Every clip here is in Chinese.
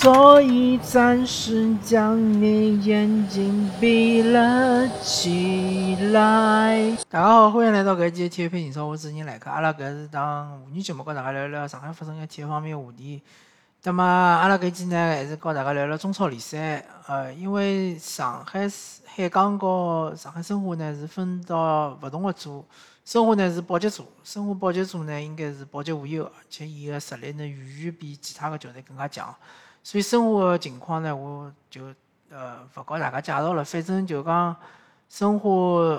所以暂时将你眼睛闭了起来。大家好，欢迎来到搿一期体育配音说，我是人来客。阿拉搿是档妇女节目，跟大家聊聊上海发生的体育方面话题。那么阿拉搿期呢，还是跟大家聊聊中超联赛。呃，因为上海海港和上海申花呢是分到勿同的组。申花呢是保级组，申花保级组呢应该是保级无忧，而且伊个实力呢远远比其他的球队更加强。所以生活情况呢，我就呃勿告大家介绍了。反正就讲生活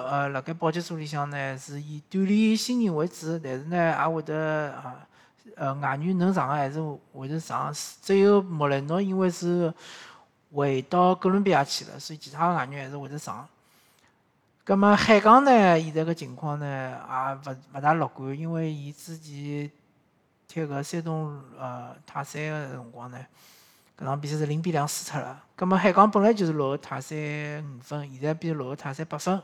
呃辣盖保级组里向呢是以锻炼新人为主，但是呢也会得啊呃外援能上的还是会得上。只有莫雷诺因为是回到哥伦比亚去了，所以其他的外援还是会得上。葛末海港呢，现在个情况呢，也勿勿大乐观，因为伊之前踢个山东呃泰山个辰光呢，搿场比赛是零比两输脱了。葛末海港本来就是落后泰山五分，现在比落后泰山八分。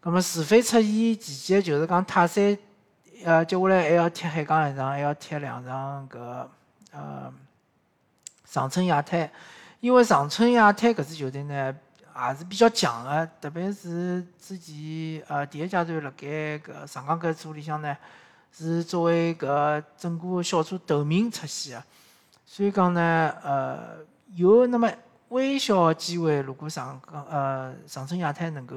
葛末除非出现奇迹，就是讲泰山呃接下来还要踢海港一场，还要踢两场搿呃长春亚泰，因为长春亚泰搿支球队呢。也是比较强的，特别是之前呃第一阶段辣盖搿上港搿组里向呢，是作为搿整个小组头名出线的，所以讲呢，呃有那么微小的机会，如果上港呃长春亚泰能够，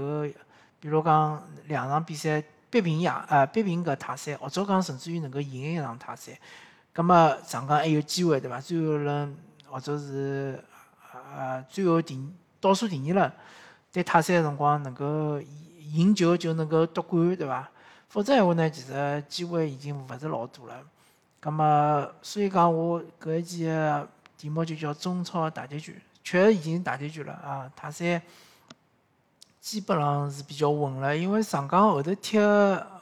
比如讲两场比赛逼平亚呃逼平搿泰山，或者讲甚至于能够赢一场泰山，葛末上港还有机会对伐？最后轮或者是呃最后第。倒数第二轮对泰山个辰光能够赢球就能够夺冠，对伐？否则闲话呢，其实机会已经勿是老多了。葛么，所以讲我搿一期个题目就叫中超大结局，确实已经大结局了啊！泰山基本上是比较稳了，因为上港后头踢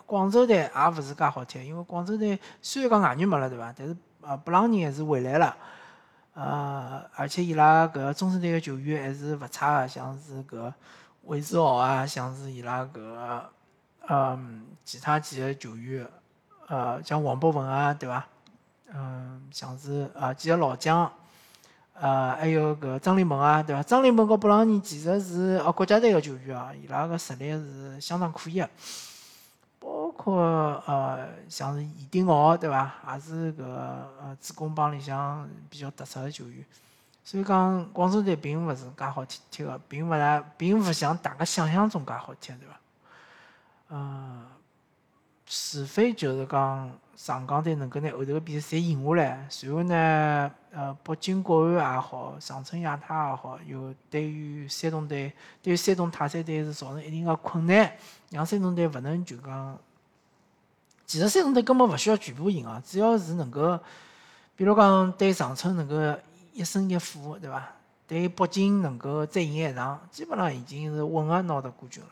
广州队也勿是介好踢，因为广州队虽然讲外援没了，对伐？但是啊，布朗尼还是回来了。呃，而且伊拉搿中生代个球员还是勿差个，像是搿韦世豪啊，像是伊拉搿嗯其他几个球员，呃，像王博文啊，对伐？嗯，像是啊几个老将，呃，还有搿张琳芃啊，对伐？张琳芃和布朗尼其实是哦国家队个球员啊，伊拉个实力是相当可以个。包括呃，像是易丁豪，对伐？也是搿呃主攻帮里向比较突出的球员。所以讲，广州队并勿是介好踢踢个，并勿大，并勿像大家想象中介好踢，对伐？嗯，除非就是讲上港队能够拿后头个比赛侪赢下来，随后呢，呃，北京国安也好，长春亚泰也好，又对于山东队，对于山东泰山队是造成一定个困难。让山东队勿能就讲，其实山东队根本勿需要全部赢啊，只要是能够，比如讲对长春能够一胜一负，对伐？对北京能够再赢一场，基本上已经是稳个拿到冠军了。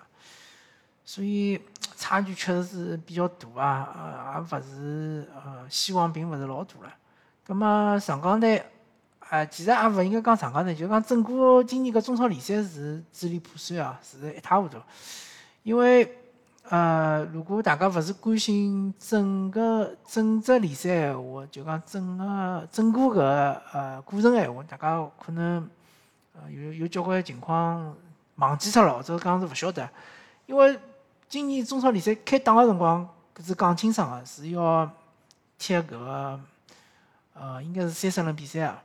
所以差距确实是比较大啊，呃，也勿是呃，希望并勿是老大了。葛末上港队，啊，其实也勿应该讲上港队，就讲整个今年个中超联赛是支离破碎啊，是一塌糊涂。因为，呃，如果大家勿是关心整个整只联赛闲话，就讲整个整个个呃过程闲话，大家可能呃有有交关情况忘记脱了，或者讲是勿晓得。因为今年中超联赛开打个辰光，搿是讲清爽个，是要踢搿个呃，应该是三十轮比赛啊。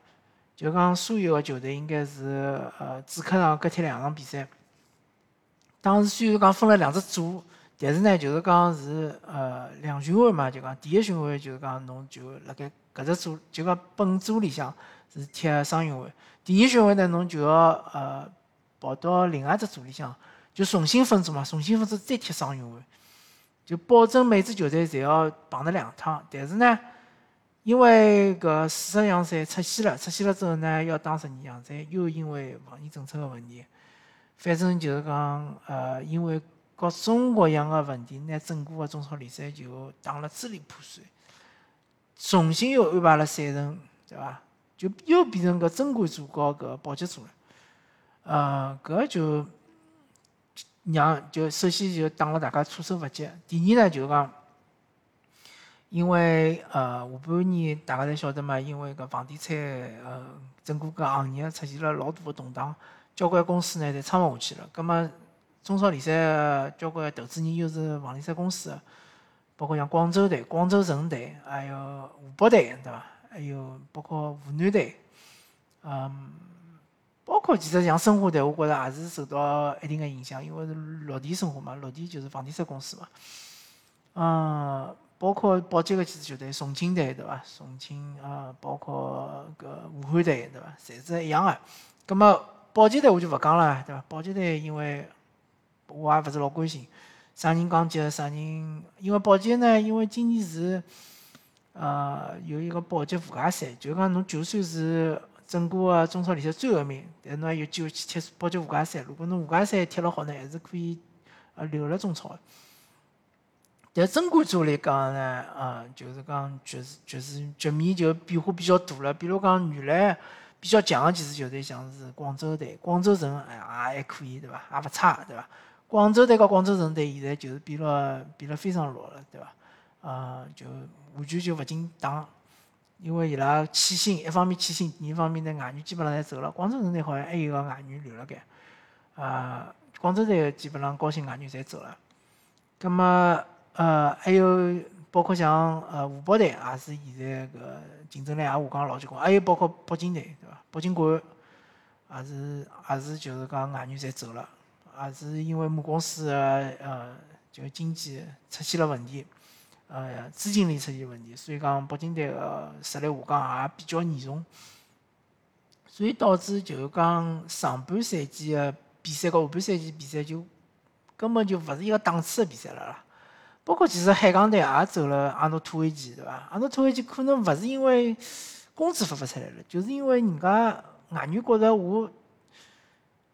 就讲所有个球队应该是呃主客场各踢两场比赛。当时虽然讲分了两只组，但是呢，就是讲是呃两循环嘛，就讲第一循环就是讲侬就辣盖搿只组，就讲本组里向是踢双循环。第二循环呢，侬就要呃跑到另外一只组里向，就重新分组嘛，重新分组再踢双循环，就保证每支球队侪要碰着两趟。但是呢，因为搿四十强赛出线了，出线了之后呢，要打十二强赛，又因为防疫政策个问题。反正就是讲，呃，因为各种各样的问题，拿整个的中超联赛就打了支离破碎，重新又安排了赛程，对伐？就又变成个争冠组和个保级组了。呃，搿就让就首先就打了大家措手不及。第二呢，就是讲，因为呃下半年大家侪晓得嘛，因为搿房地产呃整个搿行业出现了老大个动荡，交关公司呢侪撑勿下去了。葛末中超联赛交关投资人又是房地产公司，包括像广州队、广州城队，还有湖北队，对伐？还有包括湖南队，嗯，括其实像申花队，我觉着也是受到一定个影响，因为是绿地申花嘛，绿地就是房地产公司嘛，嗯。包括保级个几支球队，重庆队对伐？重庆啊，包括搿武汉队对伐？侪是一样个。葛末保级队我就勿讲了，对伐？保级队因为我也勿是老关心，啥人降级，啥人？因为保级呢，因为今年是呃有一个保级附加赛，就讲侬就算是整个个中超联赛最后名，但侬还有机会去踢保级附加赛。如果侬附加赛踢了好呢，还是可以呃留辣中超个。但争冠组来讲呢，呃，就是讲局势局势局面就变化比较大了。比如讲原来比较强个几支球队，像是广州队、广州城，哎，也还可以，对伐？也勿差，对伐？广州队和广州城队现在就是变了变了非常弱了，对伐？呃，就完全就勿进档，因为伊拉欠薪，一方面欠薪，第二方面呢外援基本上侪走了。广州城队好像还有个外援留辣盖，呃，广州队基本上高薪外援侪走了，葛末。呃，还有包括像呃湖北队也是现在搿竞争力也下降老结棍，还有包括北京队，对伐？北京国安也是也是就是讲外援侪走了，也是因为母公司个呃就经济出现了问题，呃资金链出现问题，所以讲北京队个实力下降也比较严重，所以导致就是讲上半赛季个比赛和下半赛季比赛就根本就勿是一个档次个比赛了啦。包括其实海港队也走了阿诺托维奇，对伐？阿诺托维奇可能勿是因为工资发勿出来了，就是因为人家外援觉着我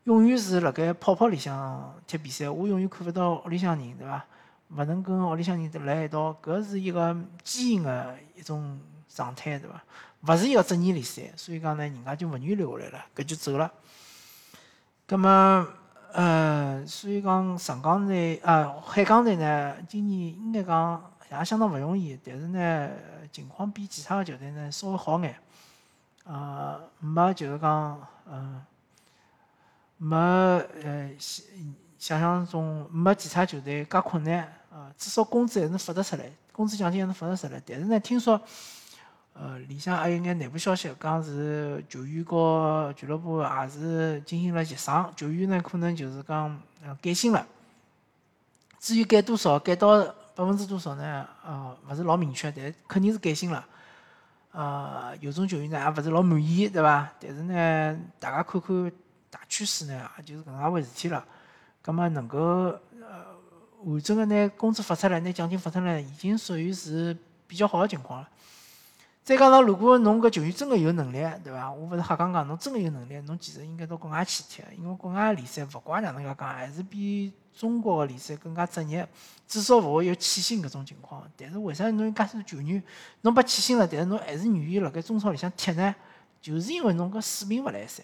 永远是辣盖泡泡里向踢比赛，我永远看勿到屋里向人，对伐？勿能跟屋里向人辣一道，搿是一个基因个一种状态，对伐？勿是一个职业联赛，所以讲呢，人家就勿愿意留下来了，搿就走了。葛末。呃，所以讲上港队啊，海港队呢，今年应该讲也相当勿容易，但是呢，情况比其他个球队呢稍微好眼，呃，没就是讲，呃，没呃想象中没其他球队介困难，啊，至少工资还能发得出来，工资奖金还能发得出来，但是呢，听说。呃，里向还有眼内部消息，讲是球员和俱乐部也是进行了协商，球员呢可能就是讲呃减薪了。至于减多少，减到百分之多少呢？呃，勿是老明确，但肯定是减薪了。呃，有种球员呢也勿是老满意，对伐？但是呢，大家看看大趋势呢，也就是搿能介回事体了。葛末能够呃完整个拿工资发出来，拿奖金发出来，已经属于是比较好的情况了。再加上，如果侬搿球员真个有能力，对伐？我勿是瞎讲讲，侬真个有能力，侬其实应该到国外去踢，因为国外联赛勿管哪能介讲，还是比中国个联赛更加职业，至少勿会有欠薪搿种情况。但是为啥侬介许多球员，侬拨欠薪了，但是侬还是愿意辣盖中超里向踢呢？就是因为侬搿水平勿来三，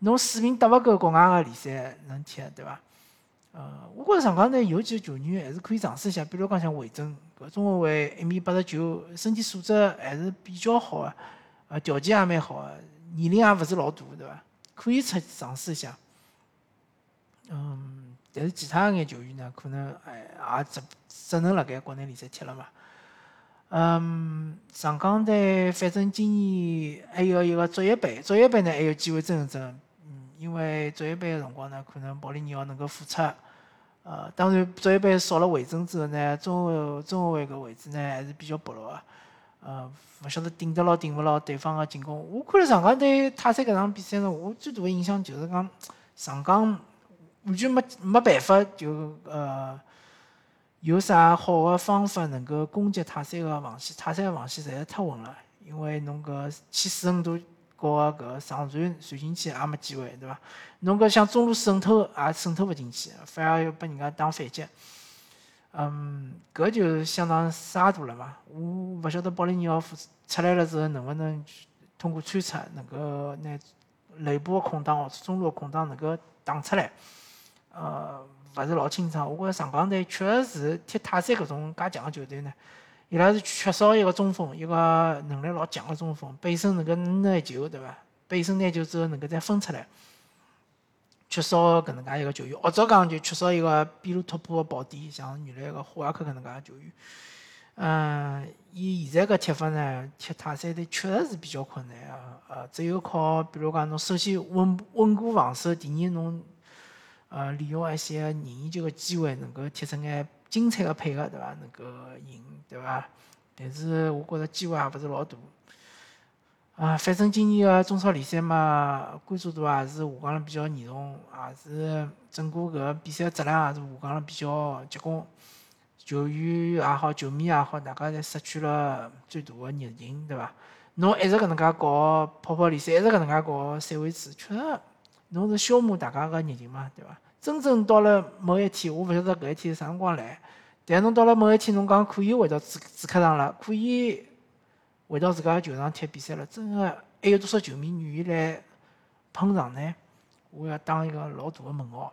侬水平搭勿够国外个联赛能踢，对伐？呃，我觉着上港呢有几个球员还是可以尝试一下，比如讲像魏征，搿中后卫一米八十九，身体素质还是比较好个，呃，条件也蛮好个，年龄也勿是老大，对伐？可以出尝试一下。嗯，但是其他眼球员呢，可能哎也只只能辣盖国内联赛踢了嘛。嗯，上港队反正今年还有一个足协杯，足协杯呢还有机会争一争。嗯，因为足协杯个辰光呢，可能保利尼奥能够复出。呃，当然，足协杯少了韦征之后呢，中后中后卫个位置呢还是比较薄弱个，呃，勿晓得顶得牢顶勿牢对方个进攻。我看了上港对泰山搿场比赛呢，我最大个印象就是讲上港完全没没办法就呃有啥好个方法能够攻击泰山个防线，泰山个防线实在太稳了，因为侬搿去四十五度。搞个搿上传传进去也没机会，对伐？侬搿想中路渗透也渗透勿进去，反而要拨人家打反击。嗯，搿就相当沙大了嘛。我勿晓得保利尼奥出来了之后，能勿能通过穿插能够拿内部个空档或者中路个空档能够打出来？呃，勿是老清爽。我觉着上港队确实是踢泰山搿种介强个球队呢，伊拉是缺少一个中锋，一个能力老强的中锋，背身能够拿球，对伐？背身拿球之后能够再分出来，缺少搿能介一个球员，或者讲就缺少一个边路突破的宝典，像原来个霍华克搿能介球员。嗯，伊现在搿踢法呢，踢泰山队确实是比较困难啊。呃，只有靠，比如讲侬首先稳稳固防守，第二侬呃利用一些任意球个机会，能够踢出眼精彩个配合，对伐？能够赢，对伐？但是我觉着机会也勿是老大。啊，反正今年个中超联赛嘛，关注度也是下降了比较严重，也是整个搿比赛质量也是下降了比较结棍。球员也好，球迷也好，大家侪失去了最大的热情，对伐？侬一直搿能介搞泡泡联赛，一直搿能介搞赛会制，确实侬是消磨大家个热情嘛，对伐？真正到了某一天，我勿晓得搿一天是啥辰光来，但侬到了某一天，侬讲可以回到主主客场了，可以回到自家球场踢比赛了，真个还有多少球迷愿意来捧场呢？我要打一个老大的问号。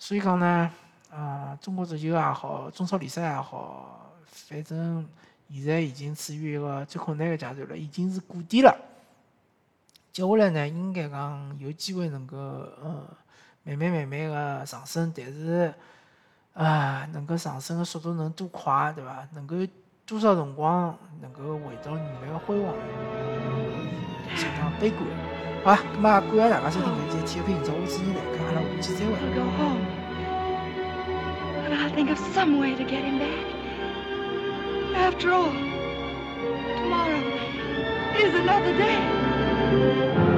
所以讲呢。啊，中国足球也好，中超联赛也好，反正现在已经处于一个最困难的阶段了，已经是谷底了。接下来呢，应该讲有机会能够呃慢慢慢慢的上升，但是啊，能够上升的速度能多快，对伐？能够多少辰光能够回到原来的辉煌，相当悲观。好吧，那么感谢大家收听本期体育频道，我是你来看，阿拉下期再会。